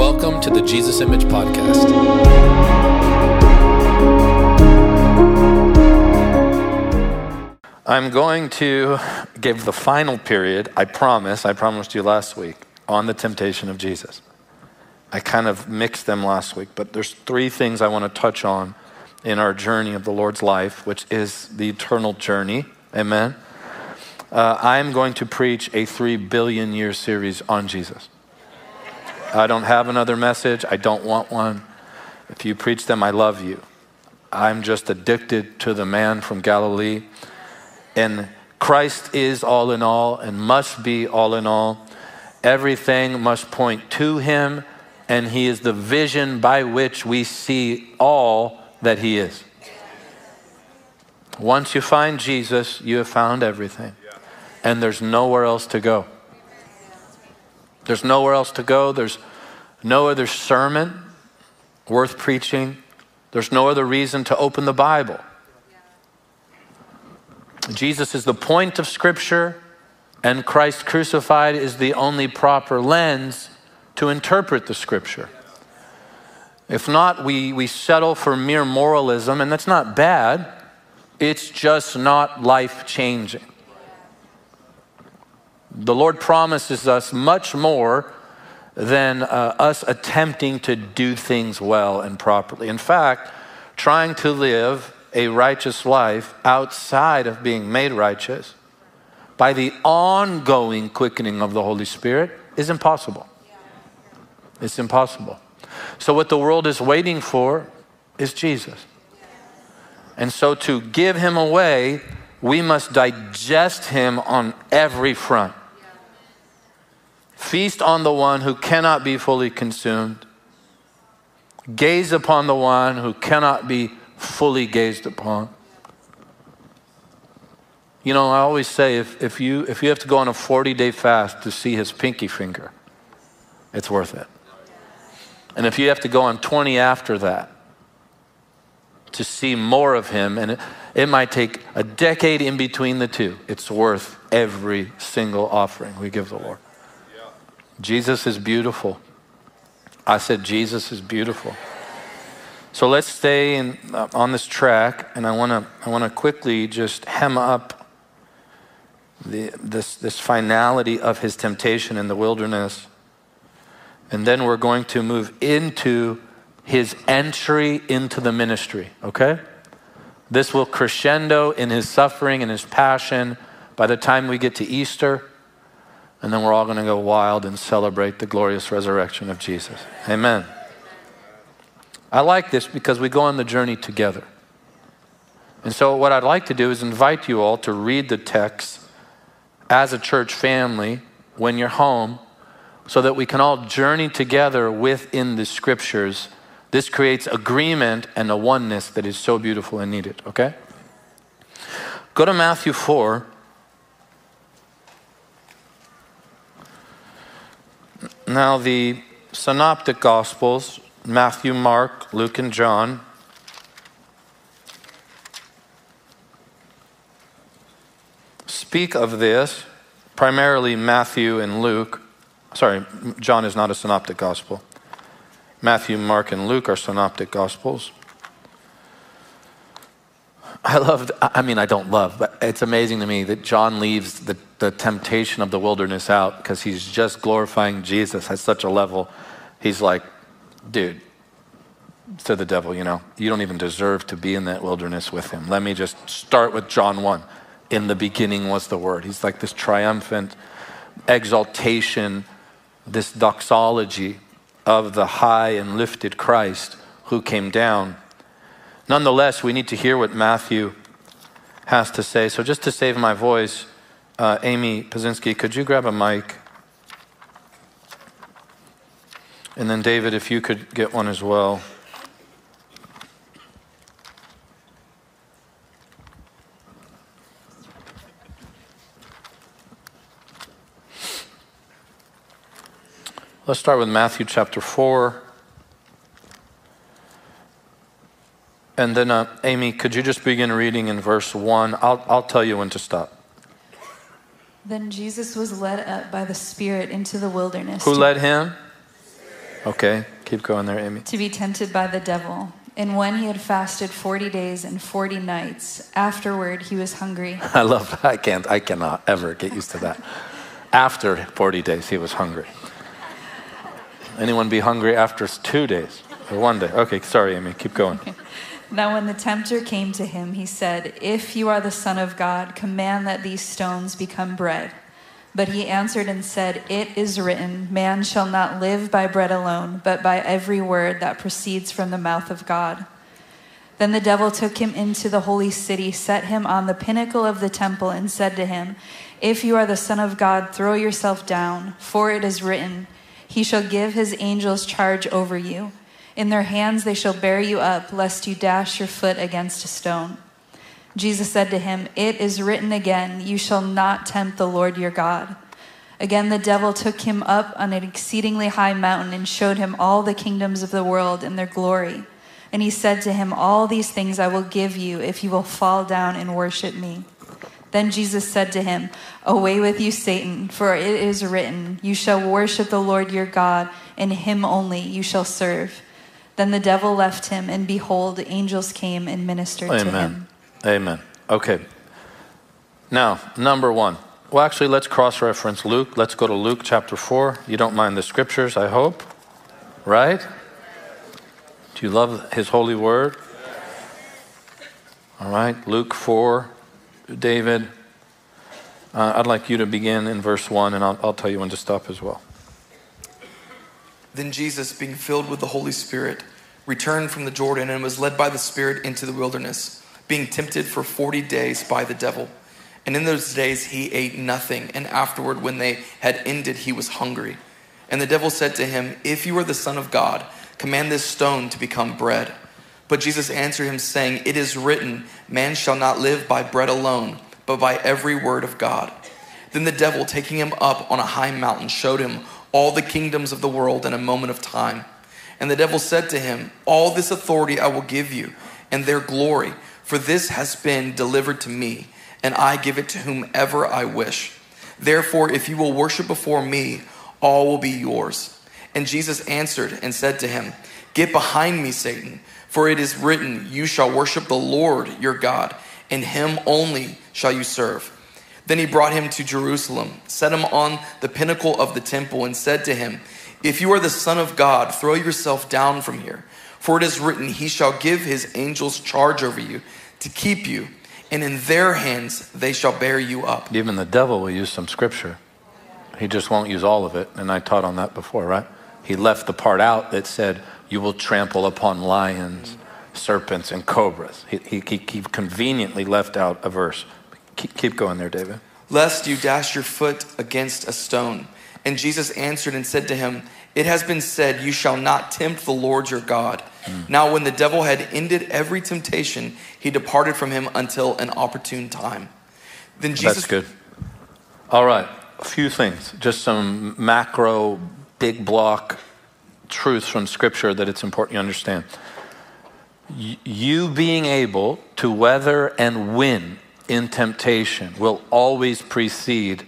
Welcome to the Jesus Image Podcast. I'm going to give the final period, I promise, I promised you last week, on the temptation of Jesus. I kind of mixed them last week, but there's three things I want to touch on in our journey of the Lord's life, which is the eternal journey. Amen. Uh, I'm going to preach a three billion year series on Jesus. I don't have another message. I don't want one. If you preach them, I love you. I'm just addicted to the man from Galilee. And Christ is all in all and must be all in all. Everything must point to him, and he is the vision by which we see all that he is. Once you find Jesus, you have found everything, and there's nowhere else to go. There's nowhere else to go. There's no other sermon worth preaching. There's no other reason to open the Bible. Jesus is the point of Scripture, and Christ crucified is the only proper lens to interpret the Scripture. If not, we, we settle for mere moralism, and that's not bad. It's just not life changing. The Lord promises us much more than uh, us attempting to do things well and properly. In fact, trying to live a righteous life outside of being made righteous by the ongoing quickening of the Holy Spirit is impossible. It's impossible. So, what the world is waiting for is Jesus. And so, to give him away, we must digest him on every front. Feast on the one who cannot be fully consumed. Gaze upon the one who cannot be fully gazed upon. You know, I always say if, if, you, if you have to go on a 40 day fast to see his pinky finger, it's worth it. And if you have to go on 20 after that to see more of him, and it, it might take a decade in between the two, it's worth every single offering we give the Lord. Jesus is beautiful. I said, Jesus is beautiful. So let's stay in, uh, on this track, and I want to I want to quickly just hem up the, this this finality of his temptation in the wilderness, and then we're going to move into his entry into the ministry. Okay, this will crescendo in his suffering and his passion. By the time we get to Easter, and then we're all going to go wild and celebrate the glorious resurrection of Jesus. Amen. I like this because we go on the journey together. And so, what I'd like to do is invite you all to read the text as a church family when you're home so that we can all journey together within the scriptures. This creates agreement and a oneness that is so beautiful and needed, okay? Go to Matthew 4. Now, the synoptic gospels, Matthew, Mark, Luke, and John, speak of this, primarily Matthew and Luke. Sorry, John is not a synoptic gospel. Matthew, Mark, and Luke are synoptic gospels. I love, I mean, I don't love, but it's amazing to me that John leaves the, the temptation of the wilderness out because he's just glorifying Jesus at such a level. He's like, dude, to the devil, you know, you don't even deserve to be in that wilderness with him. Let me just start with John 1. In the beginning was the Word. He's like this triumphant exaltation, this doxology of the high and lifted Christ who came down Nonetheless, we need to hear what Matthew has to say. So, just to save my voice, uh, Amy Pazinski, could you grab a mic? And then, David, if you could get one as well. Let's start with Matthew chapter 4. And then, uh, Amy, could you just begin reading in verse 1? I'll, I'll tell you when to stop. Then Jesus was led up by the Spirit into the wilderness. Who led him? Okay, keep going there, Amy. to be tempted by the devil. And when he had fasted 40 days and 40 nights, afterward he was hungry. I love that. I can't, I cannot ever get used to that. After 40 days, he was hungry. Anyone be hungry after two days or one day? Okay, sorry, Amy, keep going. Now, when the tempter came to him, he said, If you are the Son of God, command that these stones become bread. But he answered and said, It is written, Man shall not live by bread alone, but by every word that proceeds from the mouth of God. Then the devil took him into the holy city, set him on the pinnacle of the temple, and said to him, If you are the Son of God, throw yourself down, for it is written, He shall give his angels charge over you. In their hands they shall bear you up, lest you dash your foot against a stone. Jesus said to him, It is written again, You shall not tempt the Lord your God. Again, the devil took him up on an exceedingly high mountain and showed him all the kingdoms of the world and their glory. And he said to him, All these things I will give you if you will fall down and worship me. Then Jesus said to him, Away with you, Satan, for it is written, You shall worship the Lord your God, and him only you shall serve. Then the devil left him, and behold, angels came and ministered to him. Amen. Amen. Okay. Now, number one. Well, actually, let's cross reference Luke. Let's go to Luke chapter 4. You don't mind the scriptures, I hope. Right? Do you love his holy word? All right. Luke 4. David. Uh, I'd like you to begin in verse 1, and I'll, I'll tell you when to stop as well. Then Jesus, being filled with the Holy Spirit, returned from the Jordan and was led by the Spirit into the wilderness, being tempted for 40 days by the devil. And in those days he ate nothing, and afterward, when they had ended, he was hungry. And the devil said to him, If you are the Son of God, command this stone to become bread. But Jesus answered him, saying, It is written, Man shall not live by bread alone, but by every word of God. Then the devil, taking him up on a high mountain, showed him all the kingdoms of the world in a moment of time. And the devil said to him, All this authority I will give you, and their glory, for this has been delivered to me, and I give it to whomever I wish. Therefore, if you will worship before me, all will be yours. And Jesus answered and said to him, Get behind me, Satan, for it is written, You shall worship the Lord your God, and him only shall you serve. Then he brought him to Jerusalem, set him on the pinnacle of the temple, and said to him, If you are the Son of God, throw yourself down from here. For it is written, He shall give his angels charge over you to keep you, and in their hands they shall bear you up. Even the devil will use some scripture. He just won't use all of it. And I taught on that before, right? He left the part out that said, You will trample upon lions, serpents, and cobras. He, he, he, conveniently left out a verse. Keep, keep going there, David. lest you dash your foot against a stone. And Jesus answered and said to him, It has been said, You shall not tempt the Lord your God. Hmm. Now, when the devil had ended every temptation, he departed from him until an opportune time. Then Jesus. That's good. All right, a few things. Just some macro, big block truths from Scripture that it's important you understand. You being able to weather and win in temptation will always precede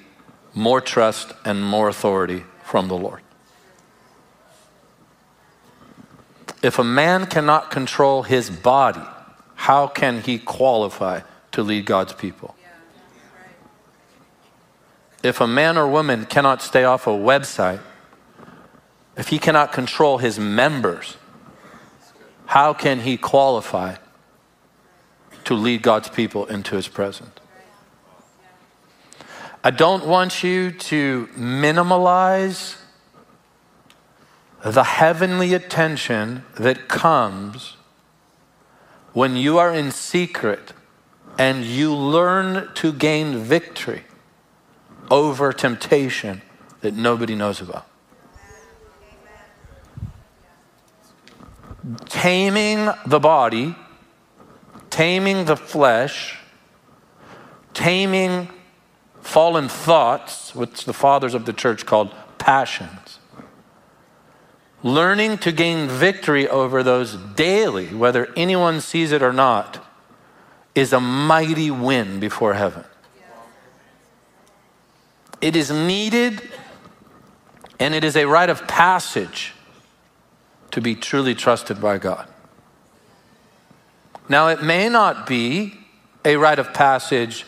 more trust and more authority from the Lord. If a man cannot control his body, how can he qualify to lead God's people? If a man or woman cannot stay off a website, if he cannot control his members, how can he qualify to lead God's people into his presence? I don't want you to minimalize the heavenly attention that comes when you are in secret and you learn to gain victory over temptation that nobody knows about. Taming the body, taming the flesh, taming fallen thoughts, which the fathers of the church called passions. Learning to gain victory over those daily, whether anyone sees it or not, is a mighty win before heaven. It is needed and it is a rite of passage to be truly trusted by God. Now, it may not be a rite of passage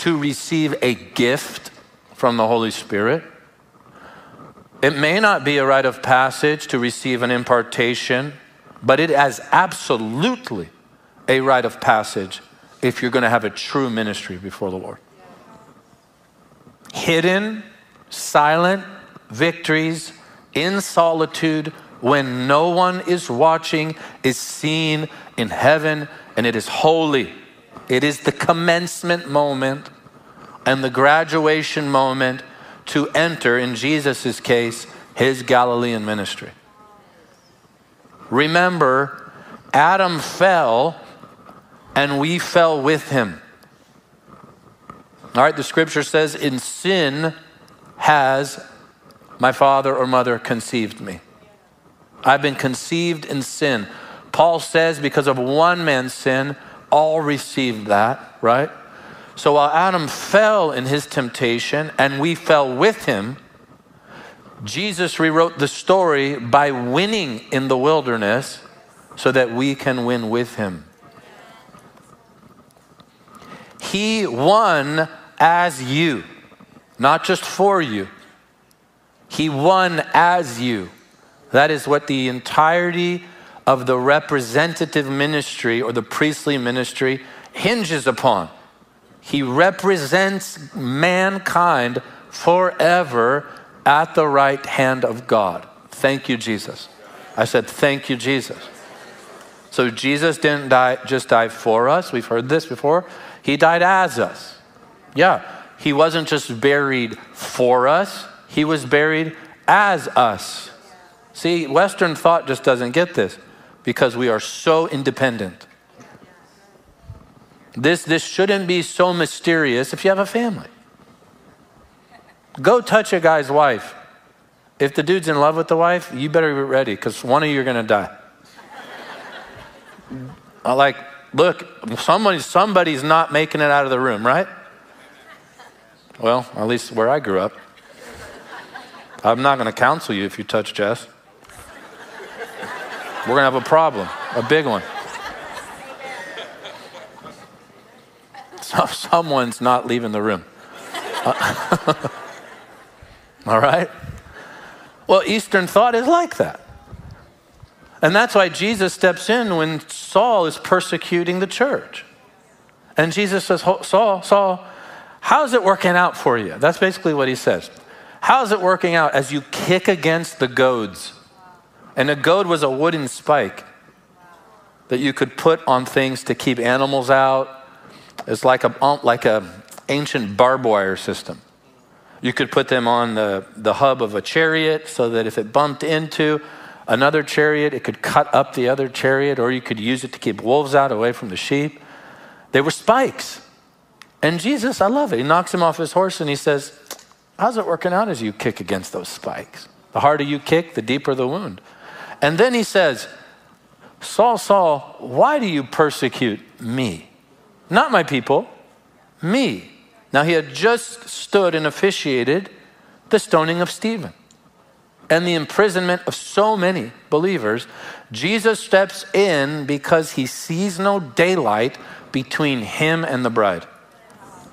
to receive a gift from the Holy Spirit. It may not be a rite of passage to receive an impartation, but it is absolutely a rite of passage if you're going to have a true ministry before the Lord. Hidden, silent victories in solitude when no one is watching is seen in heaven and it is holy. It is the commencement moment and the graduation moment to enter, in Jesus' case, his Galilean ministry. Remember, Adam fell and we fell with him. All right, the scripture says, In sin has my father or mother conceived me. I've been conceived in sin. Paul says, because of one man's sin, all received that, right? So while Adam fell in his temptation and we fell with him, Jesus rewrote the story by winning in the wilderness so that we can win with him. He won as you, not just for you. He won as you. That is what the entirety of the representative ministry or the priestly ministry hinges upon. He represents mankind forever at the right hand of God. Thank you, Jesus. I said, Thank you, Jesus. So Jesus didn't die, just die for us. We've heard this before. He died as us. Yeah, he wasn't just buried for us, he was buried as us. See, Western thought just doesn't get this because we are so independent. This, this shouldn't be so mysterious if you have a family. Go touch a guy's wife. If the dude's in love with the wife, you better be ready because one of you are going to die. I like, look, somebody, somebody's not making it out of the room, right? Well, at least where I grew up. I'm not going to counsel you if you touch Jess. We're going to have a problem, a big one. So someone's not leaving the room. Uh, all right? Well, Eastern thought is like that. And that's why Jesus steps in when Saul is persecuting the church. And Jesus says, Saul, Saul, how's it working out for you? That's basically what he says. How's it working out as you kick against the goads? And a goad was a wooden spike that you could put on things to keep animals out it's like a like a ancient barbed wire system. You could put them on the, the hub of a chariot so that if it bumped into another chariot, it could cut up the other chariot, or you could use it to keep wolves out away from the sheep. They were spikes. And Jesus, I love it. He knocks him off his horse and he says, How's it working out as you kick against those spikes? The harder you kick, the deeper the wound. And then he says, Saul, Saul, why do you persecute me? Not my people, me. Now, he had just stood and officiated the stoning of Stephen and the imprisonment of so many believers. Jesus steps in because he sees no daylight between him and the bride.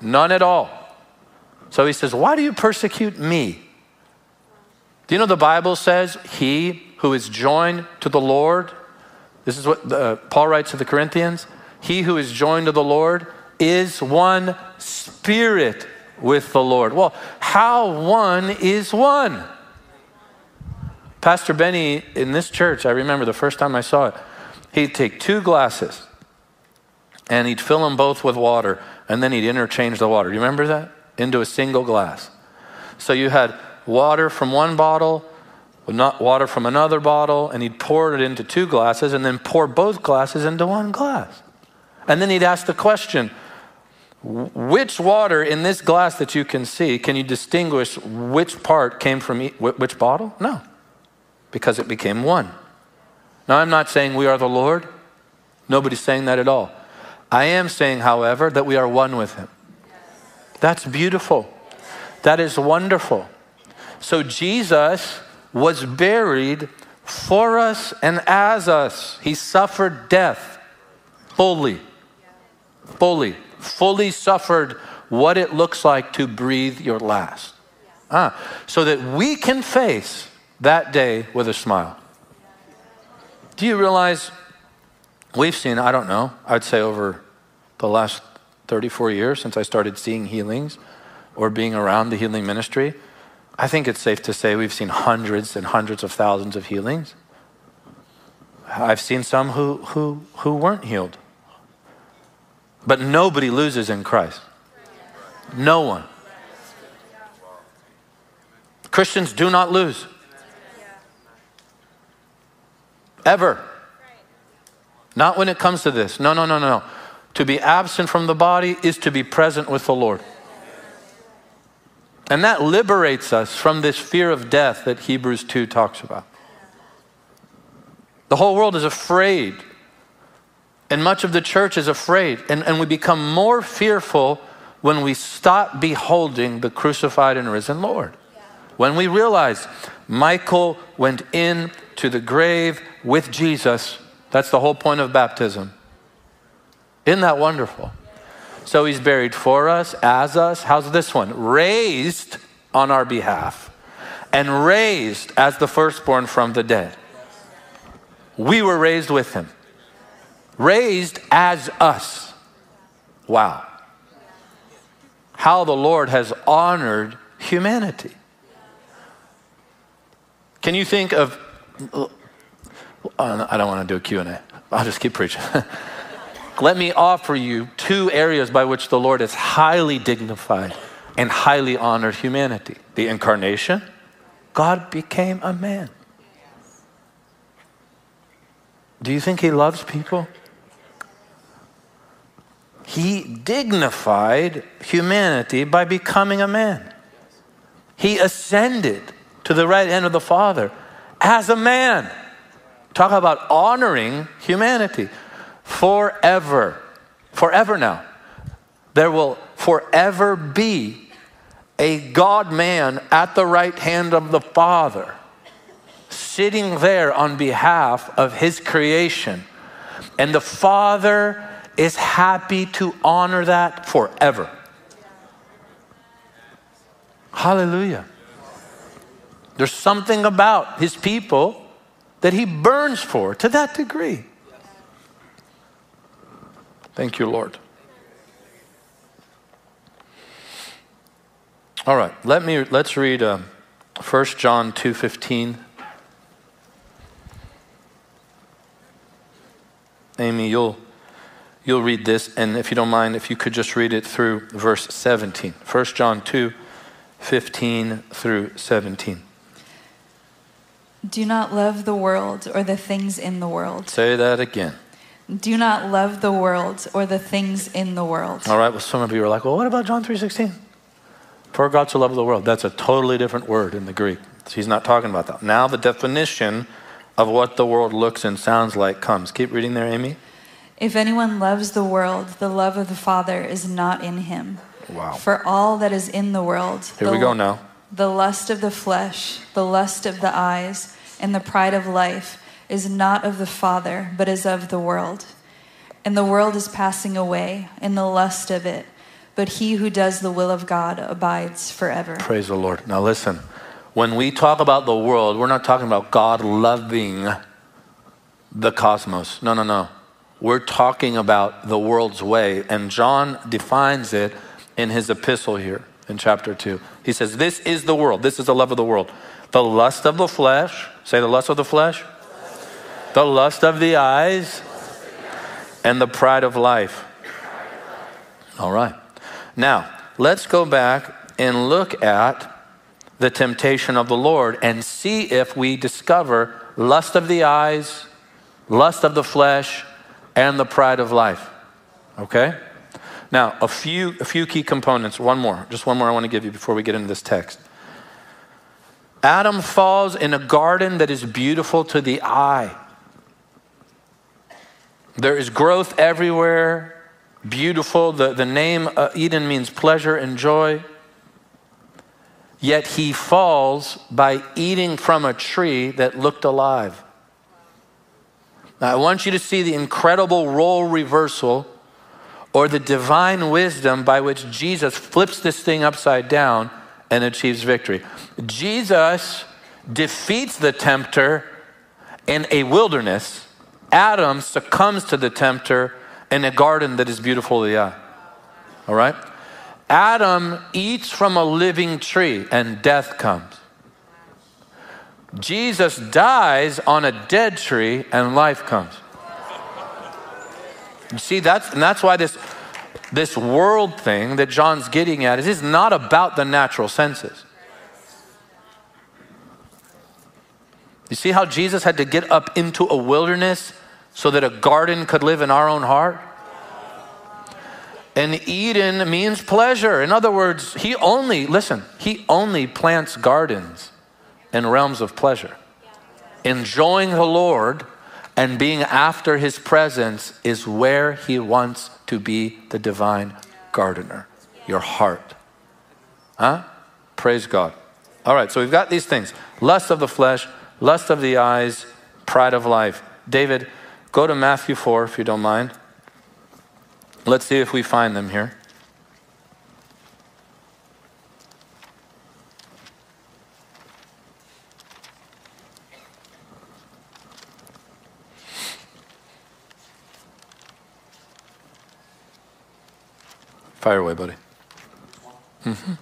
None at all. So he says, Why do you persecute me? Do you know the Bible says, He who is joined to the Lord, this is what uh, Paul writes to the Corinthians, he who is joined to the Lord is one spirit with the Lord. Well, how one is one? Pastor Benny in this church, I remember the first time I saw it, he'd take two glasses and he'd fill them both with water and then he'd interchange the water. You remember that? Into a single glass. So you had water from one bottle, not water from another bottle, and he'd pour it into two glasses and then pour both glasses into one glass. And then he'd ask the question which water in this glass that you can see, can you distinguish which part came from which bottle? No, because it became one. Now, I'm not saying we are the Lord. Nobody's saying that at all. I am saying, however, that we are one with Him. That's beautiful. That is wonderful. So, Jesus was buried for us and as us. He suffered death fully, fully, fully suffered what it looks like to breathe your last. Ah, so that we can face that day with a smile. Do you realize we've seen, I don't know, I'd say over the last 34 years since I started seeing healings or being around the healing ministry, I think it's safe to say we've seen hundreds and hundreds of thousands of healings. I've seen some who, who, who weren't healed. But nobody loses in Christ. No one. Christians do not lose. Ever. Not when it comes to this. No, no, no, no. To be absent from the body is to be present with the Lord. And that liberates us from this fear of death that Hebrews 2 talks about. The whole world is afraid, and much of the church is afraid. And, and we become more fearful when we stop beholding the crucified and risen Lord. When we realize Michael went in to the grave with Jesus, that's the whole point of baptism. Isn't that wonderful? So he's buried for us, as us. How's this one? Raised on our behalf and raised as the firstborn from the dead. We were raised with him, raised as us. Wow. How the Lord has honored humanity. Can you think of, I don't want to do a Q&A. I'll just keep preaching. let me offer you two areas by which the Lord has highly dignified and highly honored humanity the incarnation, God became a man. Do you think he loves people? He dignified humanity by becoming a man. He ascended to the right hand of the Father as a man. Talk about honoring humanity forever. Forever now. There will forever be a God man at the right hand of the Father, sitting there on behalf of his creation. And the Father is happy to honor that forever. Hallelujah. There's something about his people that he burns for to that degree. Thank you, Lord. All right, let me let's read uh, 1 John 2:15. Amy, you'll you'll read this and if you don't mind if you could just read it through verse 17. 1 John 2 15 through 17. Do not love the world or the things in the world. Say that again. Do not love the world or the things in the world. All right, well, some of you are like, well, what about John 3.16? For God to love the world. That's a totally different word in the Greek. He's not talking about that. Now the definition of what the world looks and sounds like comes. Keep reading there, Amy. If anyone loves the world, the love of the Father is not in him. Wow. For all that is in the world, Here the, we go now. the lust of the flesh, the lust of the eyes, and the pride of life is not of the Father, but is of the world. And the world is passing away, and the lust of it, but he who does the will of God abides forever. Praise the Lord. Now listen, when we talk about the world, we're not talking about God loving the cosmos. No, no, no. We're talking about the world's way. And John defines it in his epistle here in chapter 2. He says, This is the world. This is the love of the world. The lust of the flesh. Say the lust of the flesh the lust of the eyes, and the pride of life. All right. Now, let's go back and look at the temptation of the Lord and see if we discover lust of the eyes, lust of the flesh, and the pride of life. Okay? Now, a few, a few key components. One more, just one more I want to give you before we get into this text. Adam falls in a garden that is beautiful to the eye. There is growth everywhere, beautiful. The, the name uh, Eden means pleasure and joy. yet he falls by eating from a tree that looked alive. Now, I want you to see the incredible role reversal or the divine wisdom by which Jesus flips this thing upside down and achieves victory. Jesus defeats the tempter in a wilderness. Adam succumbs to the tempter in a garden that is beautiful to the eye. All right? Adam eats from a living tree and death comes. Jesus dies on a dead tree and life comes. You see, that's, and that's why this, this world thing that John's getting at is, is not about the natural senses. You see how Jesus had to get up into a wilderness so that a garden could live in our own heart? And Eden means pleasure. In other words, he only, listen, he only plants gardens in realms of pleasure. Enjoying the Lord and being after his presence is where he wants to be the divine gardener, your heart. Huh? Praise God. All right, so we've got these things lust of the flesh, lust of the eyes, pride of life. David, go to Matthew 4 if you don't mind. Let's see if we find them here. Fire away, buddy. Mm-hmm.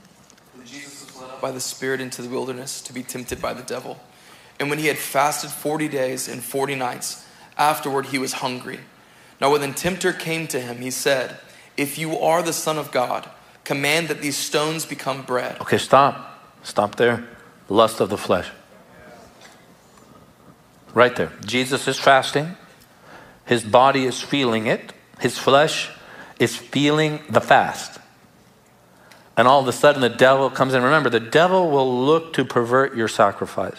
Jesus was led up by the Spirit into the wilderness to be tempted by the devil. And when he had fasted 40 days and 40 nights, afterward he was hungry. Now, when the tempter came to him, he said, If you are the Son of God, command that these stones become bread. Okay, stop. Stop there. Lust of the flesh. Right there. Jesus is fasting. His body is feeling it. His flesh is feeling the fast. And all of a sudden, the devil comes in. Remember, the devil will look to pervert your sacrifice.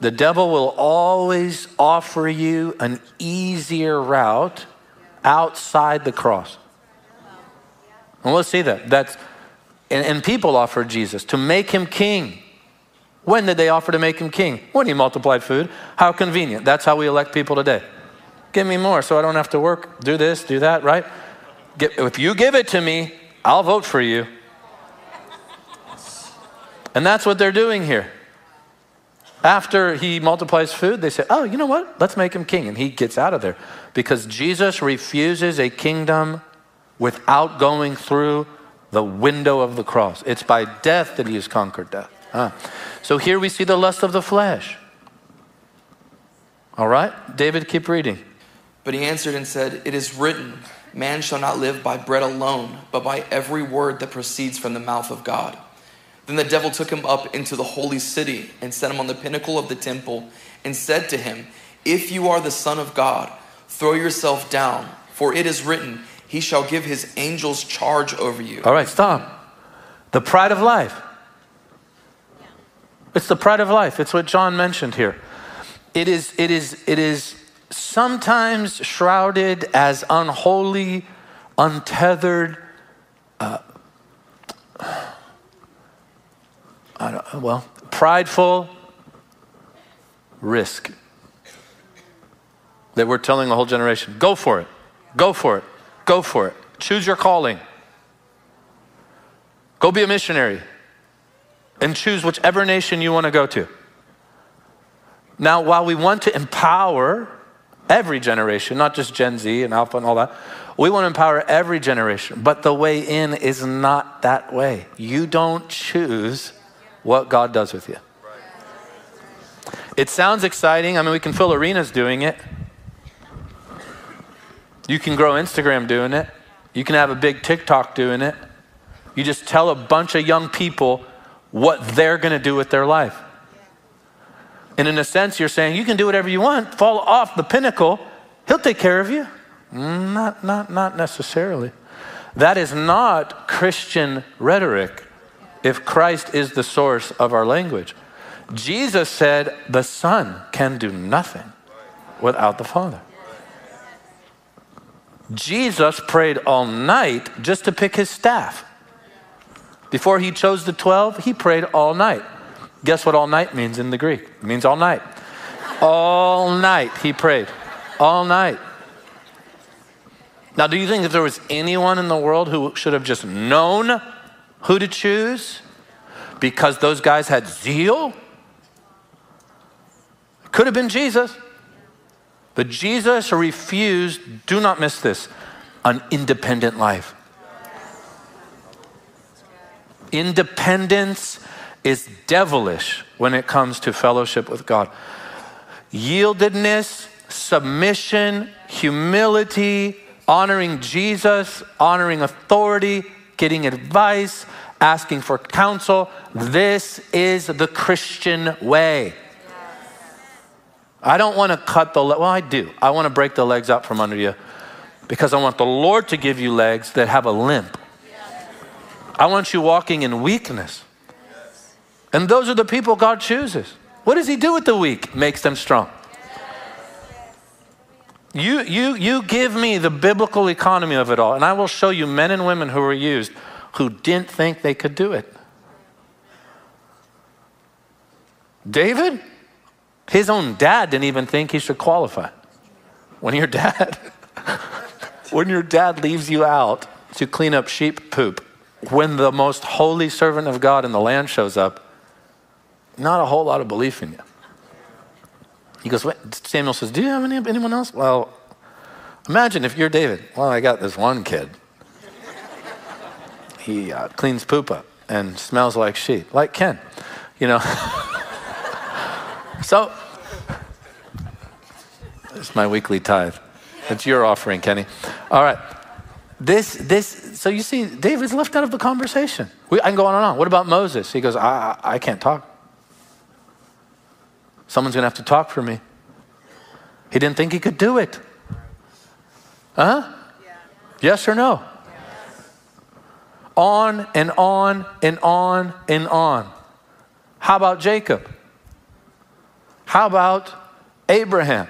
The devil will always offer you an easier route outside the cross. And we'll see that. That's and, and people offered Jesus to make him king. When did they offer to make him king? When he multiplied food. How convenient. That's how we elect people today. Give me more so I don't have to work, do this, do that, right? Get, if you give it to me, I'll vote for you. And that's what they're doing here. After he multiplies food, they say, Oh, you know what? Let's make him king. And he gets out of there because Jesus refuses a kingdom without going through the window of the cross. It's by death that he has conquered death. Ah. So here we see the lust of the flesh. All right? David, keep reading. But he answered and said, It is written, Man shall not live by bread alone, but by every word that proceeds from the mouth of God. Then the devil took him up into the holy city and set him on the pinnacle of the temple and said to him, If you are the Son of God, throw yourself down, for it is written, He shall give his angels charge over you. All right, stop. The pride of life. It's the pride of life. It's what John mentioned here. It is, it is, it is sometimes shrouded as unholy, untethered, uh, well, prideful risk that we're telling the whole generation go for it, go for it, go for it. Choose your calling. Go be a missionary and choose whichever nation you want to go to. Now, while we want to empower every generation, not just Gen Z and Alpha and all that, we want to empower every generation. But the way in is not that way. You don't choose what God does with you. It sounds exciting. I mean, we can fill arenas doing it. You can grow Instagram doing it. You can have a big TikTok doing it. You just tell a bunch of young people what they're going to do with their life. And in a sense, you're saying you can do whatever you want, fall off the pinnacle, he'll take care of you. Not, not, not necessarily. That is not Christian rhetoric if Christ is the source of our language. Jesus said the Son can do nothing without the Father. Jesus prayed all night just to pick his staff. Before he chose the 12, he prayed all night. Guess what all night means in the Greek? It means all night. all night he prayed. All night. Now, do you think if there was anyone in the world who should have just known who to choose because those guys had zeal? Could have been Jesus. But Jesus refused, do not miss this, an independent life. Independence is devilish when it comes to fellowship with God. Yieldedness, submission, humility, honoring Jesus, honoring authority, getting advice, asking for counsel. This is the Christian way. I don't want to cut the, well, I do. I want to break the legs out from under you because I want the Lord to give you legs that have a limp. I want you walking in weakness. And those are the people God chooses. What does He do with the weak? Makes them strong. You, you, you give me the biblical economy of it all, and I will show you men and women who were used who didn't think they could do it. David, his own dad didn't even think he should qualify. When your dad, when your dad leaves you out to clean up sheep poop, when the most holy servant of God in the land shows up, not a whole lot of belief in you. He goes, Wait, Samuel says, Do you have any, anyone else? Well, imagine if you're David. Well, I got this one kid. He uh, cleans poop up and smells like sheep, like Ken, you know. so, it's my weekly tithe. It's your offering, Kenny. All right. This, this, so you see, David's left out of the conversation. We, I can go on and on. What about Moses? He goes, I, I, I can't talk. Someone's going to have to talk for me. He didn't think he could do it. Huh? Yeah. Yes or no? Yes. On and on and on and on. How about Jacob? How about Abraham?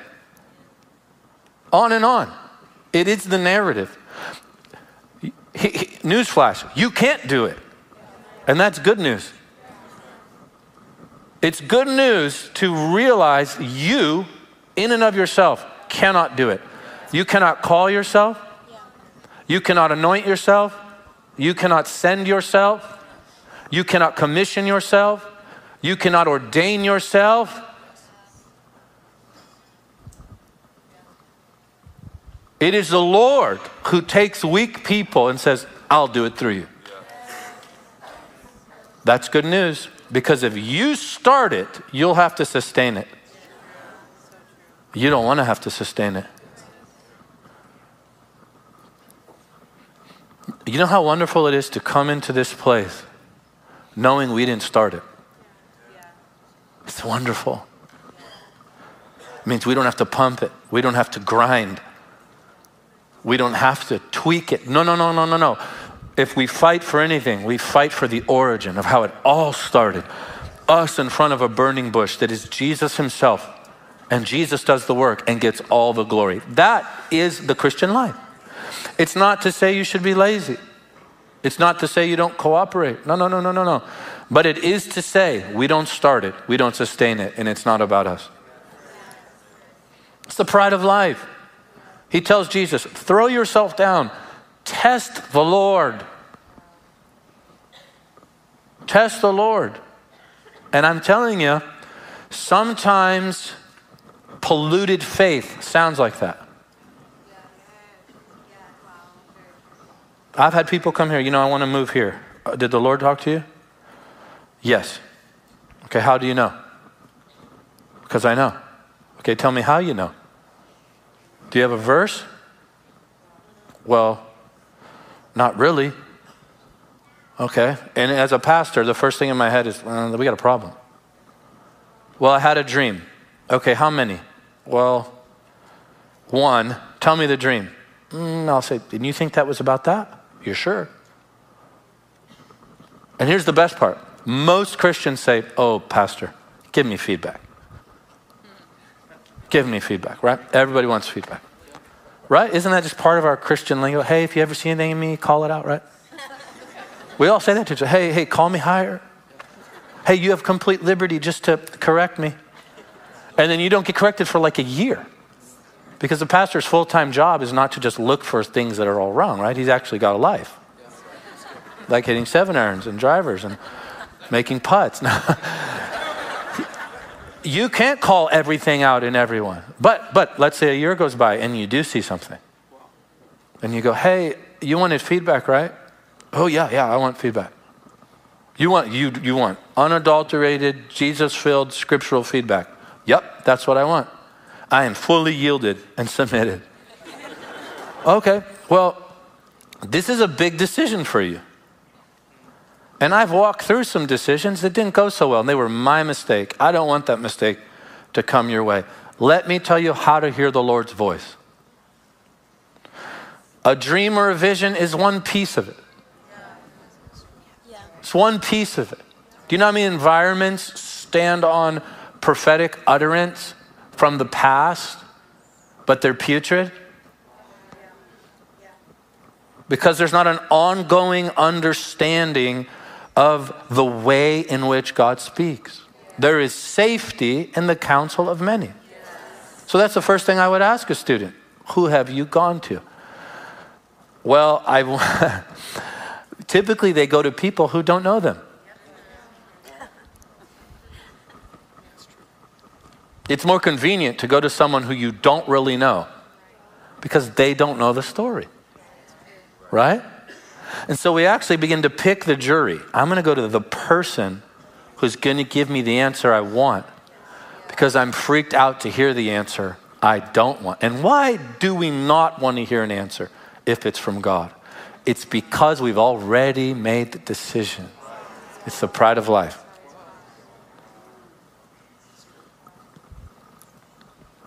On and on. It is the narrative. He, he, newsflash, you can't do it. And that's good news. It's good news to realize you, in and of yourself, cannot do it. You cannot call yourself. You cannot anoint yourself. You cannot send yourself. You cannot commission yourself. You cannot ordain yourself. It is the Lord who takes weak people and says, I'll do it through you. That's good news. Because if you start it, you'll have to sustain it. You don't want to have to sustain it. You know how wonderful it is to come into this place knowing we didn't start it? It's wonderful. It means we don't have to pump it, we don't have to grind, we don't have to tweak it. No, no, no, no, no, no if we fight for anything, we fight for the origin of how it all started. Us in front of a burning bush that is Jesus Himself. And Jesus does the work and gets all the glory. That is the Christian life. It's not to say you should be lazy. It's not to say you don't cooperate. No, no, no, no, no, no. But it is to say we don't start it, we don't sustain it, and it's not about us. It's the pride of life. He tells Jesus, throw yourself down. Test the Lord. Test the Lord. And I'm telling you, sometimes polluted faith sounds like that. I've had people come here, you know, I want to move here. Uh, did the Lord talk to you? Yes. Okay, how do you know? Because I know. Okay, tell me how you know. Do you have a verse? Well, not really. Okay. And as a pastor, the first thing in my head is, well, we got a problem. Well, I had a dream. Okay, how many? Well, one. Tell me the dream. Mm, I'll say, didn't you think that was about that? You're sure? And here's the best part most Christians say, oh, Pastor, give me feedback. Give me feedback, right? Everybody wants feedback. Right? Isn't that just part of our Christian lingo? Hey, if you ever see anything in me, call it out, right? We all say that to each other. Hey, hey, call me higher. Hey, you have complete liberty just to correct me. And then you don't get corrected for like a year. Because the pastor's full time job is not to just look for things that are all wrong, right? He's actually got a life. Like hitting seven irons and drivers and making putts. you can't call everything out in everyone. But, but let's say a year goes by and you do see something. And you go, hey, you wanted feedback, right? Oh, yeah, yeah, I want feedback. You want, you, you want unadulterated, Jesus filled scriptural feedback. Yep, that's what I want. I am fully yielded and submitted. Okay, well, this is a big decision for you. And I've walked through some decisions that didn't go so well, and they were my mistake. I don't want that mistake to come your way. Let me tell you how to hear the Lord's voice. A dream or a vision is one piece of it. It's one piece of it. Do you know how many environments stand on prophetic utterance from the past, but they're putrid? Because there's not an ongoing understanding of the way in which God speaks. There is safety in the counsel of many. So that's the first thing I would ask a student Who have you gone to? Well, I typically they go to people who don't know them. It's more convenient to go to someone who you don't really know because they don't know the story. Right? And so we actually begin to pick the jury. I'm going to go to the person who's going to give me the answer I want because I'm freaked out to hear the answer I don't want. And why do we not want to hear an answer if it's from God? It's because we've already made the decision. It's the pride of life.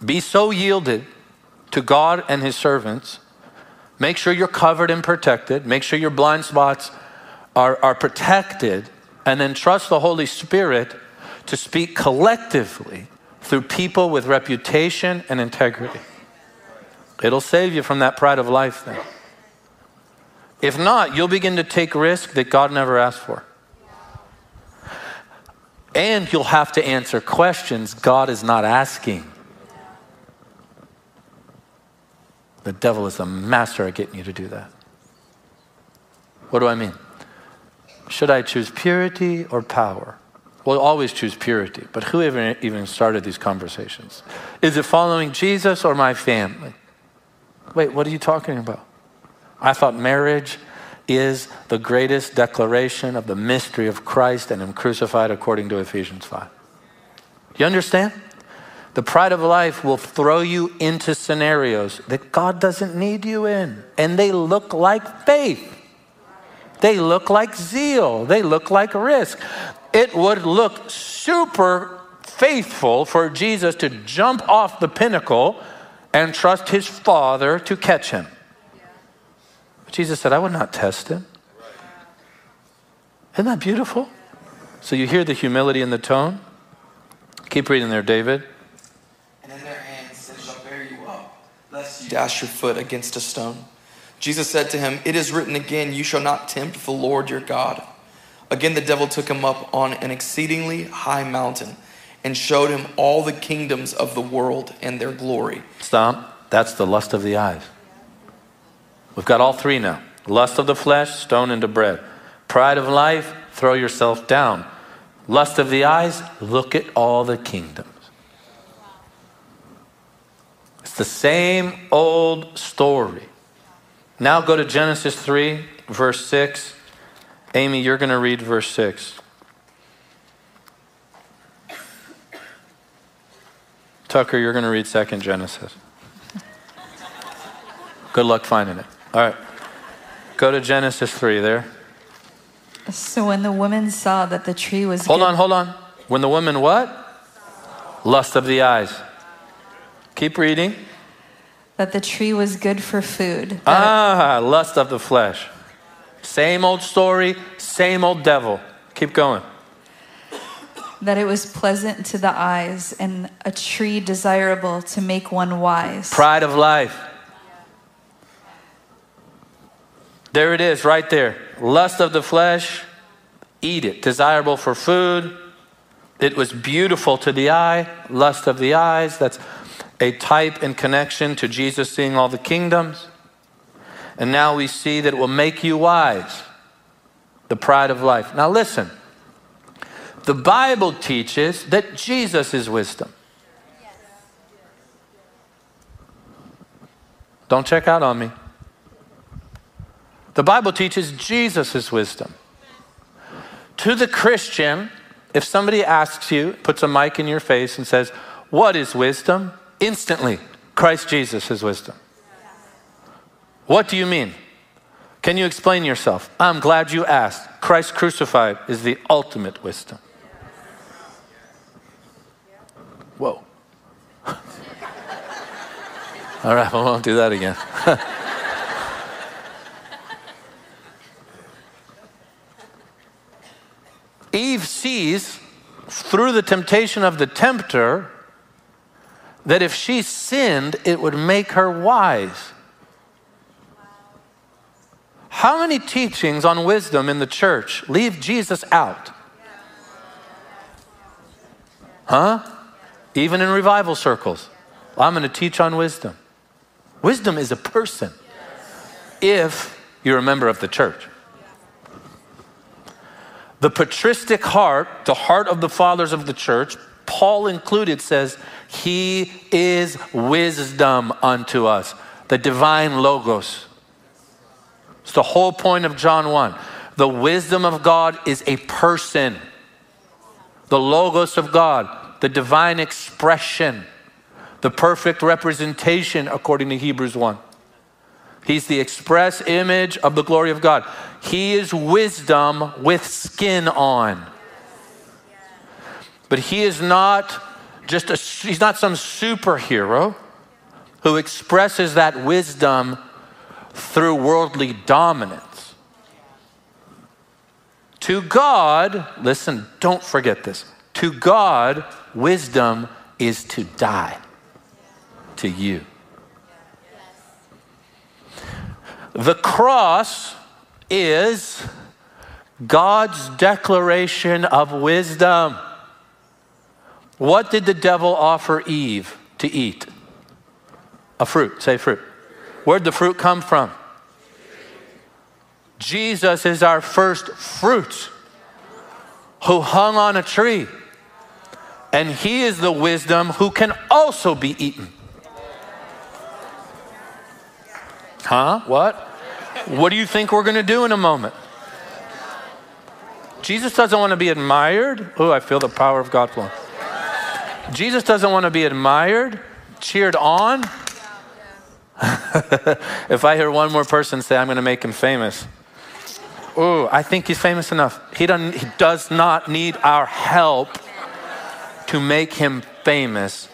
Be so yielded to God and His servants. Make sure you're covered and protected. Make sure your blind spots are, are protected. And then trust the Holy Spirit to speak collectively through people with reputation and integrity. It'll save you from that pride of life then. If not, you'll begin to take risk that God never asked for. And you'll have to answer questions God is not asking. The devil is a master at getting you to do that. What do I mean? Should I choose purity or power? We'll always choose purity, but who even started these conversations? Is it following Jesus or my family? Wait, what are you talking about? I thought marriage is the greatest declaration of the mystery of Christ and Him crucified according to Ephesians 5. You understand? The pride of life will throw you into scenarios that God doesn't need you in. And they look like faith. They look like zeal. They look like risk. It would look super faithful for Jesus to jump off the pinnacle and trust his Father to catch him. But Jesus said, I would not test him. Isn't that beautiful? So you hear the humility in the tone? Keep reading there, David. lest you dash your foot against a stone. Jesus said to him, It is written again, You shall not tempt the Lord your God. Again, the devil took him up on an exceedingly high mountain and showed him all the kingdoms of the world and their glory. Stop. That's the lust of the eyes. We've got all three now lust of the flesh, stone into bread. Pride of life, throw yourself down. Lust of the eyes, look at all the kingdoms. It's the same old story. Now go to Genesis 3, verse 6. Amy, you're going to read verse 6. Tucker, you're going to read 2nd Genesis. Good luck finding it. All right. Go to Genesis 3 there. So when the woman saw that the tree was Hold good- on, hold on. When the woman what? Lust of the eyes. Keep reading. That the tree was good for food, Ah, lust of the flesh. Same old story, same old devil. Keep going. that it was pleasant to the eyes, and a tree desirable to make one wise. Pride of life. There it is, right there. Lust of the flesh, eat it. Desirable for food. It was beautiful to the eye, lust of the eyes. That's a type and connection to Jesus seeing all the kingdoms. And now we see that it will make you wise, the pride of life. Now listen, the Bible teaches that Jesus is wisdom. Don't check out on me. The Bible teaches Jesus is wisdom. To the Christian, if somebody asks you, puts a mic in your face and says, What is wisdom? Instantly, Christ Jesus is wisdom. What do you mean? Can you explain yourself? I'm glad you asked. Christ crucified is the ultimate wisdom. Whoa. All right, I won't do that again. Eve sees through the temptation of the tempter that if she sinned, it would make her wise. How many teachings on wisdom in the church leave Jesus out? Huh? Even in revival circles. I'm going to teach on wisdom. Wisdom is a person if you're a member of the church. The patristic heart, the heart of the fathers of the church, Paul included, says, He is wisdom unto us, the divine logos. It's the whole point of John 1. The wisdom of God is a person, the logos of God, the divine expression the perfect representation according to Hebrews 1. He's the express image of the glory of God. He is wisdom with skin on. But he is not just a, he's not some superhero who expresses that wisdom through worldly dominance. To God, listen, don't forget this. To God, wisdom is to die to you. The cross is God's declaration of wisdom. What did the devil offer Eve to eat? A fruit. Say fruit. Where'd the fruit come from? Jesus is our first fruit who hung on a tree. And he is the wisdom who can also be eaten. Huh? What? What do you think we're going to do in a moment? Jesus doesn't want to be admired. Oh, I feel the power of God flowing. Jesus doesn't want to be admired, cheered on. if I hear one more person say, I'm going to make him famous, oh, I think he's famous enough. He, doesn't, he does not need our help to make him famous.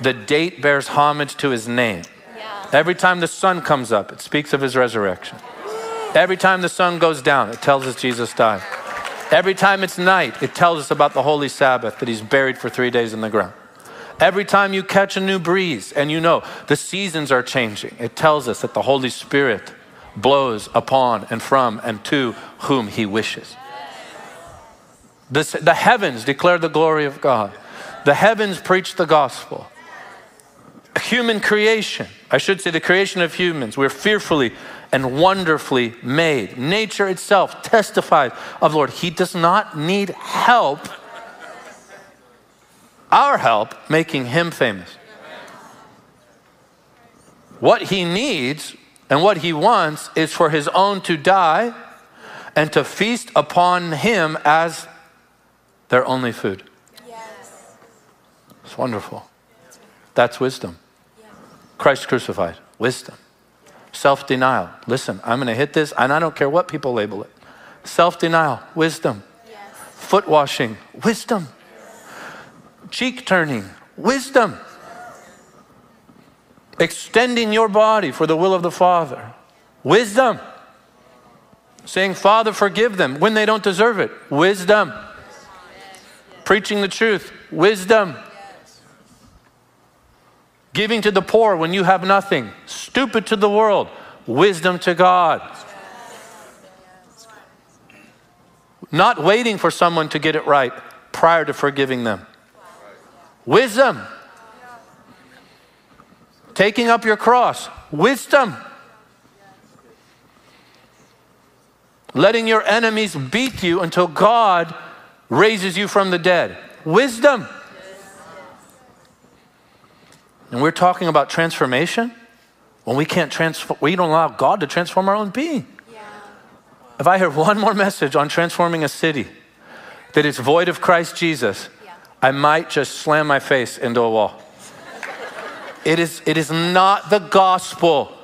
The date bears homage to his name. Every time the sun comes up, it speaks of his resurrection. Every time the sun goes down, it tells us Jesus died. Every time it's night, it tells us about the holy Sabbath, that he's buried for three days in the ground. Every time you catch a new breeze and you know the seasons are changing, it tells us that the Holy Spirit blows upon and from and to whom he wishes. The heavens declare the glory of God. The heavens preach the gospel human creation, I should say the creation of humans, we're fearfully and wonderfully made. Nature itself testifies of the Lord. He does not need help, our help, making him famous. What he needs and what he wants is for his own to die and to feast upon him as their only food. Yes. It's wonderful. That's wisdom. Christ crucified, wisdom. Self denial. Listen, I'm going to hit this, and I don't care what people label it. Self denial, wisdom. Yes. Foot washing, wisdom. Cheek turning, wisdom. Extending your body for the will of the Father, wisdom. Saying, Father, forgive them when they don't deserve it, wisdom. Preaching the truth, wisdom. Giving to the poor when you have nothing. Stupid to the world. Wisdom to God. Not waiting for someone to get it right prior to forgiving them. Wisdom. Taking up your cross. Wisdom. Letting your enemies beat you until God raises you from the dead. Wisdom. And we're talking about transformation when we can't transform, we don't allow God to transform our own being. If I hear one more message on transforming a city that is void of Christ Jesus, I might just slam my face into a wall. it, is, it is not the gospel.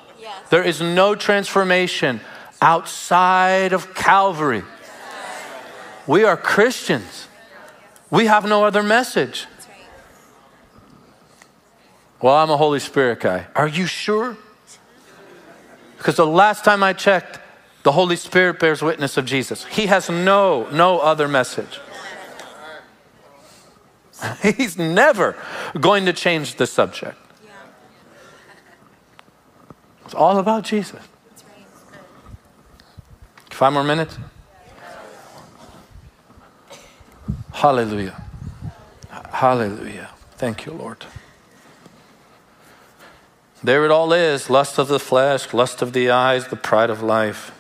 There is no transformation outside of Calvary. We are Christians. We have no other message. Well, I'm a Holy Spirit guy. Are you sure? Because the last time I checked, the Holy Spirit bears witness of Jesus. He has no no other message. He's never going to change the subject. It's all about Jesus. Five more minutes. Hallelujah. Hallelujah. Thank you, Lord. There it all is lust of the flesh, lust of the eyes, the pride of life.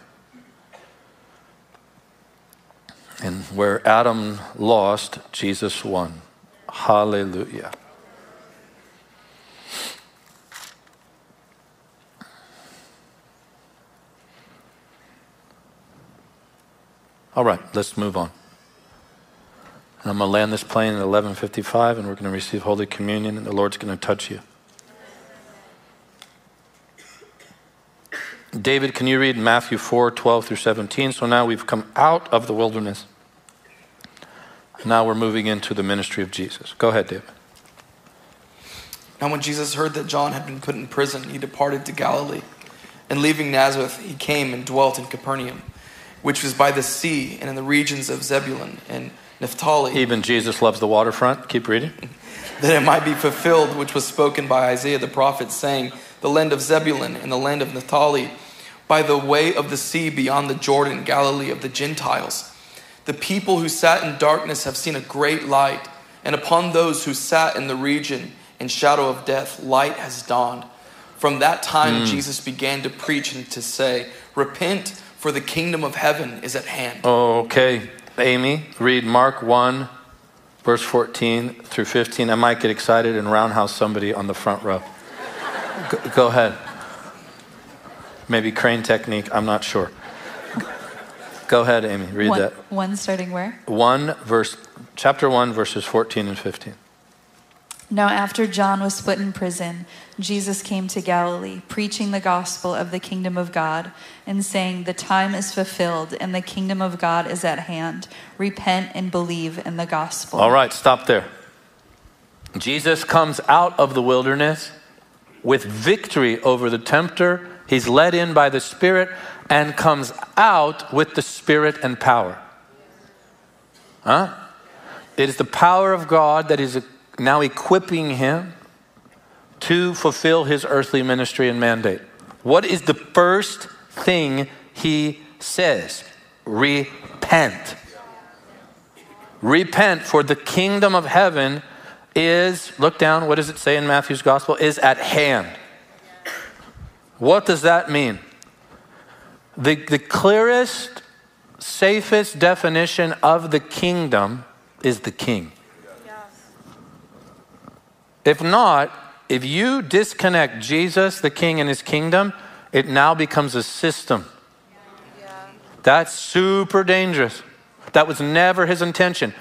And where Adam lost, Jesus won. Hallelujah. All right, let's move on. And I'm going to land this plane at 11:55 and we're going to receive holy communion and the Lord's going to touch you. David, can you read Matthew 4 12 through 17? So now we've come out of the wilderness. Now we're moving into the ministry of Jesus. Go ahead, David. Now, when Jesus heard that John had been put in prison, he departed to Galilee. And leaving Nazareth, he came and dwelt in Capernaum, which was by the sea and in the regions of Zebulun and Naphtali. Even Jesus loves the waterfront. Keep reading. that it might be fulfilled, which was spoken by Isaiah the prophet, saying, The land of Zebulun and the land of Naphtali, by the way of the sea beyond the Jordan, Galilee of the Gentiles. The people who sat in darkness have seen a great light, and upon those who sat in the region and shadow of death, light has dawned. From that time, hmm. Jesus began to preach and to say, Repent, for the kingdom of heaven is at hand. Okay, Amy, read Mark 1, verse 14 through 15. I might get excited and roundhouse somebody on the front row. Go, go ahead. Maybe crane technique, I'm not sure. Go ahead, Amy, read one, that. one starting where? 1 verse chapter 1 verses 14 and 15. Now, after John was put in prison, Jesus came to Galilee, preaching the gospel of the kingdom of God, and saying, The time is fulfilled, and the kingdom of God is at hand. Repent and believe in the gospel. All right, stop there. Jesus comes out of the wilderness with victory over the tempter. He's led in by the Spirit and comes out with the Spirit and power. Huh? It is the power of God that is now equipping him to fulfill his earthly ministry and mandate. What is the first thing he says? Repent. Repent, for the kingdom of heaven is, look down, what does it say in Matthew's gospel? Is at hand. What does that mean? The, the clearest, safest definition of the kingdom is the king. If not, if you disconnect Jesus, the king, and his kingdom, it now becomes a system. That's super dangerous. That was never his intention.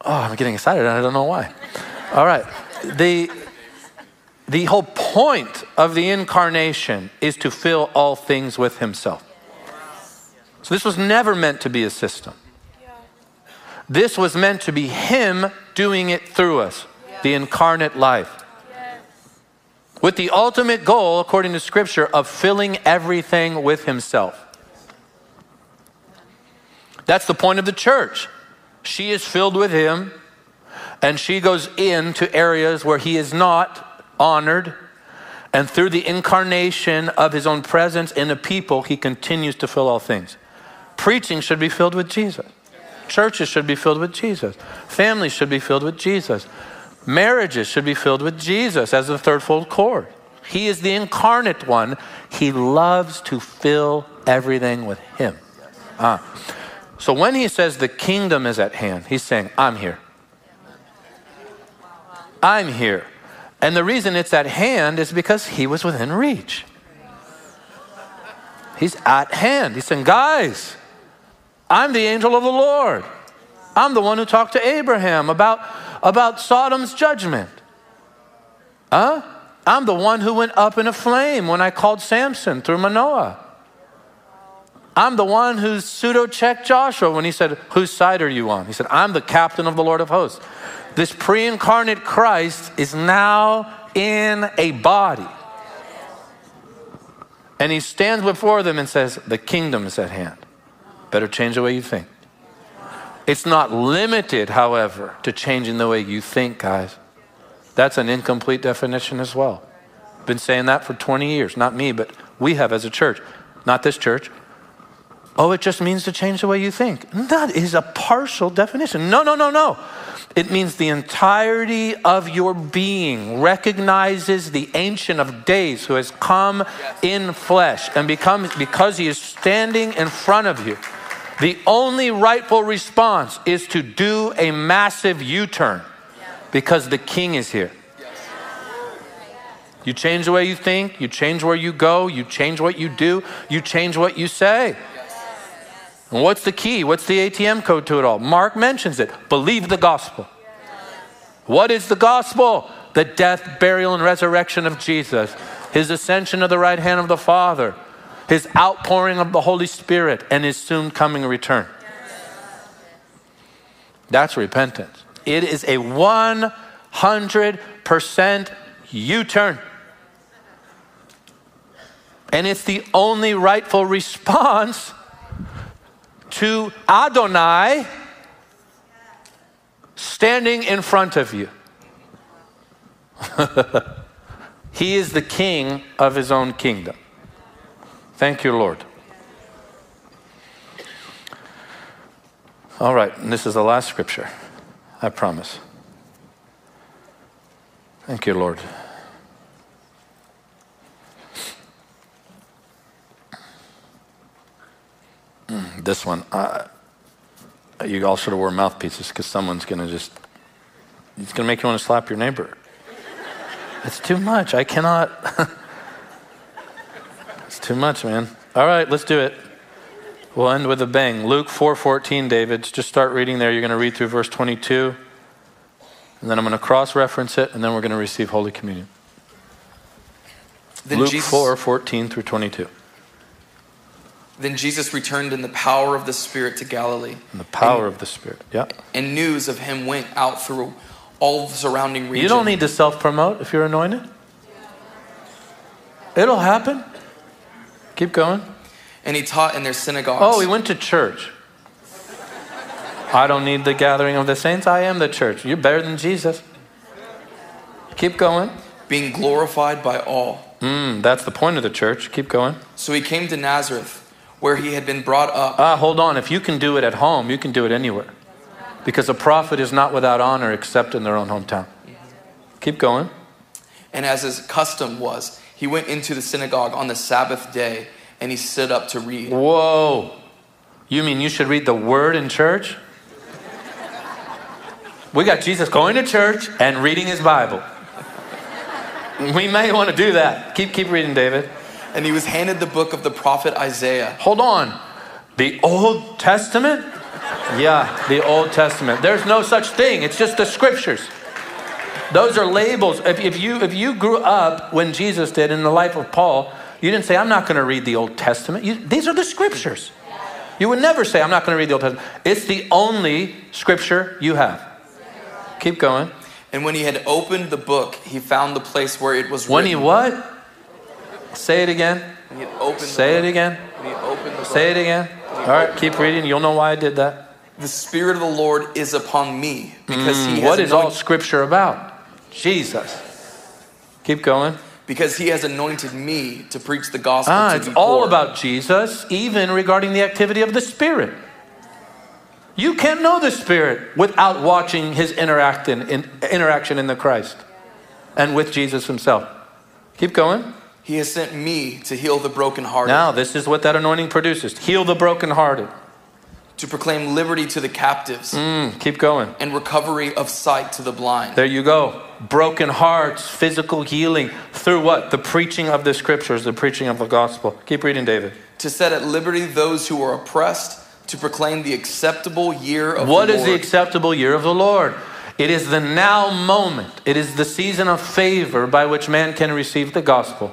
Oh, I'm getting excited. I don't know why. All right. The, the whole point of the incarnation is to fill all things with himself. So this was never meant to be a system. This was meant to be him doing it through us, the incarnate life. With the ultimate goal, according to scripture, of filling everything with himself. That's the point of the church. She is filled with him, and she goes into areas where he is not honored. And through the incarnation of his own presence in the people, he continues to fill all things. Preaching should be filled with Jesus. Churches should be filled with Jesus. Families should be filled with Jesus. Marriages should be filled with Jesus as the third-fold cord. He is the incarnate one. He loves to fill everything with Him. Ah. So when He says the kingdom is at hand, He's saying, I'm here. I'm here. And the reason it's at hand is because He was within reach. He's at hand. He's saying, guys, I'm the angel of the Lord. I'm the one who talked to Abraham about, about Sodom's judgment. Huh? I'm the one who went up in a flame when I called Samson through Manoah. I'm the one who pseudo checked Joshua when he said, Whose side are you on? He said, I'm the captain of the Lord of hosts. This pre incarnate Christ is now in a body. And he stands before them and says, The kingdom is at hand. Better change the way you think. It's not limited, however, to changing the way you think, guys. That's an incomplete definition as well. Been saying that for 20 years. Not me, but we have as a church. Not this church. Oh, it just means to change the way you think. That is a partial definition. No, no, no, no. It means the entirety of your being recognizes the Ancient of Days who has come in flesh and becomes, because he is standing in front of you. The only rightful response is to do a massive U turn because the king is here. You change the way you think, you change where you go, you change what you do, you change what you say. And what's the key? What's the ATM code to it all? Mark mentions it. Believe the gospel. What is the gospel? The death, burial, and resurrection of Jesus, his ascension to the right hand of the Father, his outpouring of the Holy Spirit, and his soon coming return. That's repentance. It is a 100% U turn. And it's the only rightful response to Adonai standing in front of you. he is the king of his own kingdom. Thank you, Lord. All right, and this is the last scripture, I promise. Thank you, Lord. This one, uh, you all should have wore mouthpieces because someone's going to just, it's going to make you want to slap your neighbor. It's too much. I cannot. it's too much, man. All right, let's do it. We'll end with a bang. Luke 4:14, David. Just start reading there. You're going to read through verse 22. And then I'm going to cross-reference it, and then we're going to receive Holy Communion. Then Luke Jesus, 4:14 through 22. Then Jesus returned in the power of the Spirit to Galilee, And the power of the Spirit. Yeah. and news of him went out through all the surrounding region. You don't need to self-promote if you're anointed. It'll happen. Keep going. and he taught in their synagogues. Oh, we went to church. I don't need the gathering of the saints. I am the church. You're better than Jesus. Keep going. being glorified by all. Mm, that's the point of the church. Keep going. So he came to Nazareth, where he had been brought up. Ah, hold on. If you can do it at home, you can do it anywhere. Because a prophet is not without honor except in their own hometown. Keep going. And as his custom was, he went into the synagogue on the Sabbath day and he stood up to read. Whoa. You mean you should read the word in church? We got Jesus going to church and reading his Bible. We may want to do that. Keep keep reading, David. And he was handed the book of the prophet Isaiah. Hold on. The Old Testament? Yeah, the Old Testament. There's no such thing. It's just the scriptures. Those are labels. If, if you if you grew up when Jesus did in the life of Paul, you didn't say, I'm not going to read the Old Testament. You, these are the scriptures. You would never say, I'm not going to read the Old Testament. It's the only scripture you have. Keep going. And when he had opened the book, he found the place where it was When he what? Say it again. When he had opened Say it again. When he opened the Say it again. All right, keep reading. You'll know why I did that. The Spirit of the Lord is upon me because he has Mm, What is all scripture about? Jesus. Keep going. because he has anointed me to preach the gospel Ah, it's all poor. about Jesus, even regarding the activity of the Spirit. You can't know the Spirit without watching his interaction in, interaction in the Christ and with Jesus himself. Keep going. He has sent me to heal the brokenhearted, Now, this is what that anointing produces heal the brokenhearted. to proclaim liberty to the captives, Mm, keep going. and recovery of sight to the blind, There you go. Broken hearts, physical healing through what? The preaching of the scriptures, the preaching of the gospel. Keep reading, David. to set at liberty those who are oppressed, to proclaim the acceptable year of What the What is the acceptable year of the Lord? It is the now moment. It is the season of favor by which man can receive the gospel.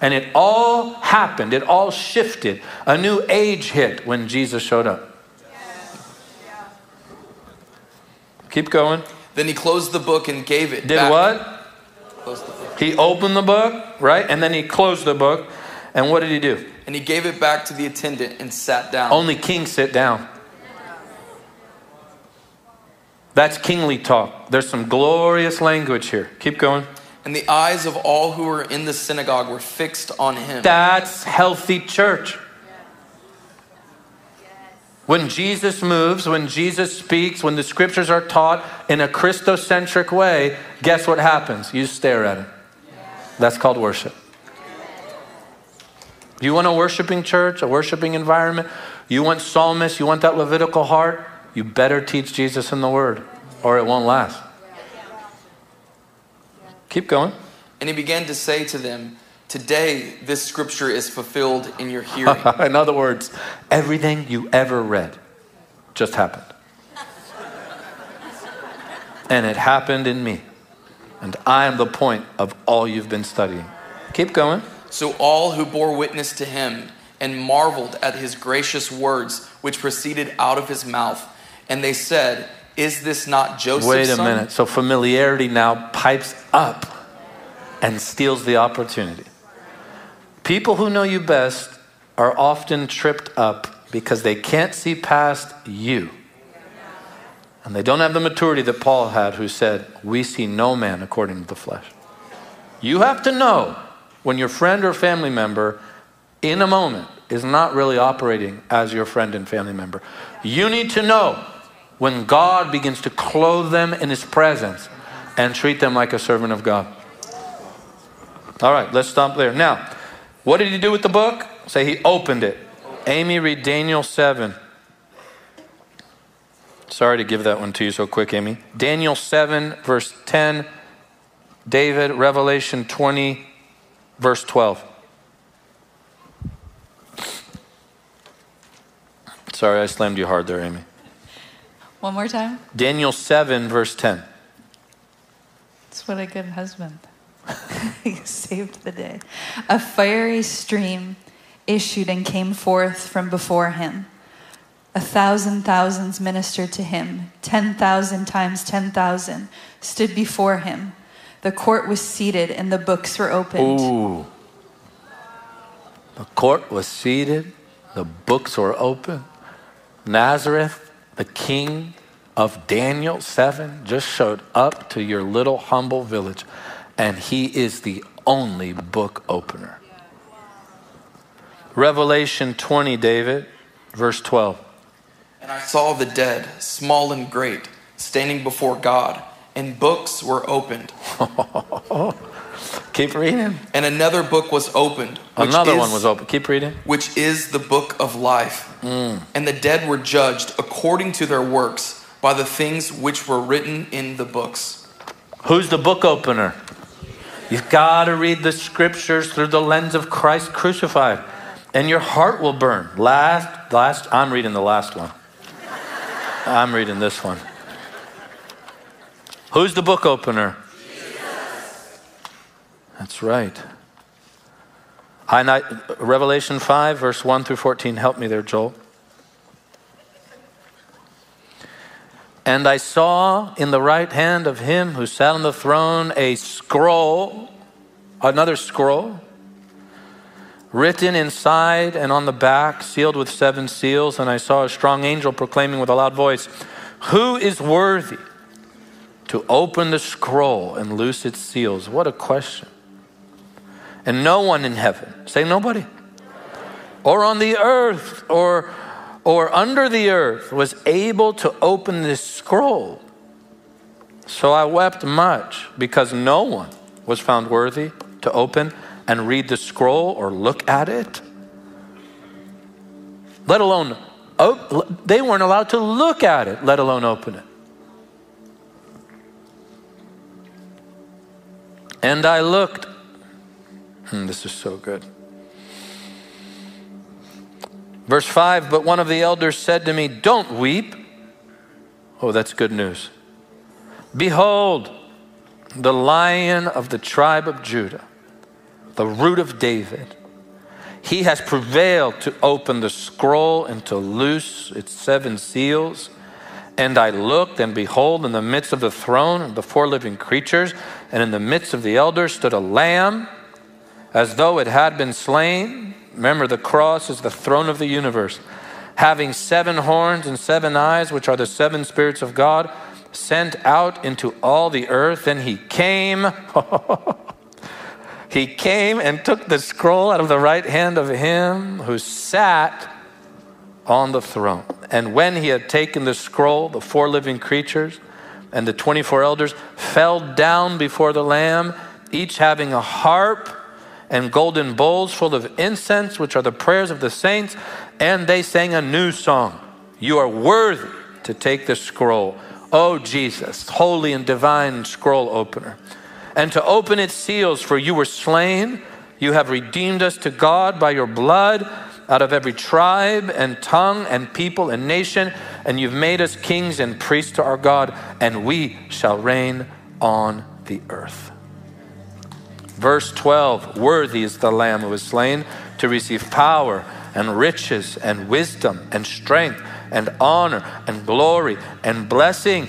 And it all happened, it all shifted. A new age hit when Jesus showed up. Keep going. Then he closed the book and gave it. Did back. what? Closed the book. He opened the book, right? And then he closed the book. And what did he do? And he gave it back to the attendant and sat down. Only kings sit down. That's kingly talk. There's some glorious language here. Keep going. And the eyes of all who were in the synagogue were fixed on him. That's healthy church. When Jesus moves, when Jesus speaks, when the scriptures are taught in a Christocentric way, guess what happens? You stare at him. That's called worship. You want a worshiping church, a worshiping environment? You want psalmists, you want that Levitical heart? You better teach Jesus in the Word, or it won't last. Keep going. And he began to say to them, Today this scripture is fulfilled in your hearing. in other words, everything you ever read just happened. and it happened in me. And I am the point of all you've been studying. Keep going. so all who bore witness to him and marveled at his gracious words which proceeded out of his mouth, and they said, Is this not Joseph's Wait a son? minute. So familiarity now pipes up and steals the opportunity. People who know you best are often tripped up because they can't see past you. And they don't have the maturity that Paul had, who said, We see no man according to the flesh. You have to know when your friend or family member, in a moment, is not really operating as your friend and family member. You need to know when God begins to clothe them in His presence and treat them like a servant of God. All right, let's stop there. Now, what did He do with the book? Say He opened it. Amy, read Daniel 7. Sorry to give that one to you so quick, Amy. Daniel 7, verse 10. David, Revelation 20, verse 12. Sorry, I slammed you hard there, Amy. One more time. Daniel 7, verse 10. That's what a good husband. he saved the day. A fiery stream issued and came forth from before him. A thousand thousands ministered to him. Ten thousand times ten thousand stood before him. The court was seated and the books were opened. Ooh. The court was seated, the books were open. Nazareth, the king of Daniel 7, just showed up to your little humble village, and he is the only book opener. Revelation 20, David, verse 12. And I saw the dead, small and great, standing before God, and books were opened. Keep reading. And another book was opened. Another is- one was open. Keep reading. Which is the book of life. Mm. And the dead were judged according to their works by the things which were written in the books. Who's the book opener? You've got to read the scriptures through the lens of Christ crucified, and your heart will burn. Last, last, I'm reading the last one. I'm reading this one. Who's the book opener? That's right. I, Revelation 5, verse 1 through 14. Help me there, Joel. And I saw in the right hand of him who sat on the throne a scroll, another scroll, written inside and on the back, sealed with seven seals. And I saw a strong angel proclaiming with a loud voice, Who is worthy to open the scroll and loose its seals? What a question. And no one in heaven, say nobody, or on the earth, or or under the earth was able to open this scroll. So I wept much because no one was found worthy to open and read the scroll or look at it. Let alone, oh, they weren't allowed to look at it, let alone open it. And I looked. Hmm, this is so good. Verse 5 But one of the elders said to me, Don't weep. Oh, that's good news. Behold, the lion of the tribe of Judah, the root of David. He has prevailed to open the scroll and to loose its seven seals. And I looked, and behold, in the midst of the throne and the four living creatures, and in the midst of the elders stood a lamb, as though it had been slain. Remember, the cross is the throne of the universe, having seven horns and seven eyes, which are the seven spirits of God, sent out into all the earth. And he came. he came and took the scroll out of the right hand of him who sat on the throne. And when he had taken the scroll, the four living creatures and the 24 elders fell down before the Lamb, each having a harp and golden bowls full of incense, which are the prayers of the saints. And they sang a new song You are worthy to take the scroll, O Jesus, holy and divine scroll opener, and to open its seals, for you were slain. You have redeemed us to God by your blood out of every tribe and tongue and people and nation, and you've made us kings and priests to our God, and we shall reign on the earth. Verse 12 Worthy is the Lamb who was slain to receive power and riches and wisdom and strength and honor and glory and blessing.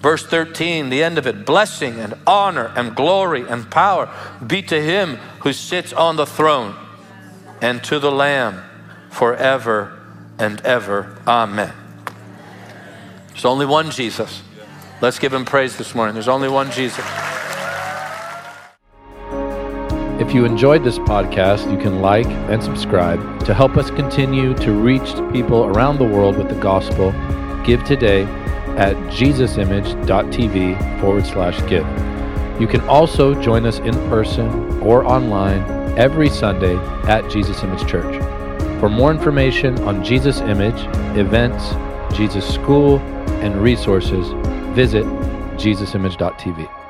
Verse 13, the end of it blessing and honor and glory and power be to him who sits on the throne and to the Lamb forever and ever. Amen. There's only one Jesus. Let's give him praise this morning. There's only one Jesus. If you enjoyed this podcast, you can like and subscribe to help us continue to reach people around the world with the gospel. Give today at jesusimage.tv forward slash give. You can also join us in person or online every Sunday at Jesus Image Church. For more information on Jesus Image, events, Jesus School, and resources, visit jesusimage.tv.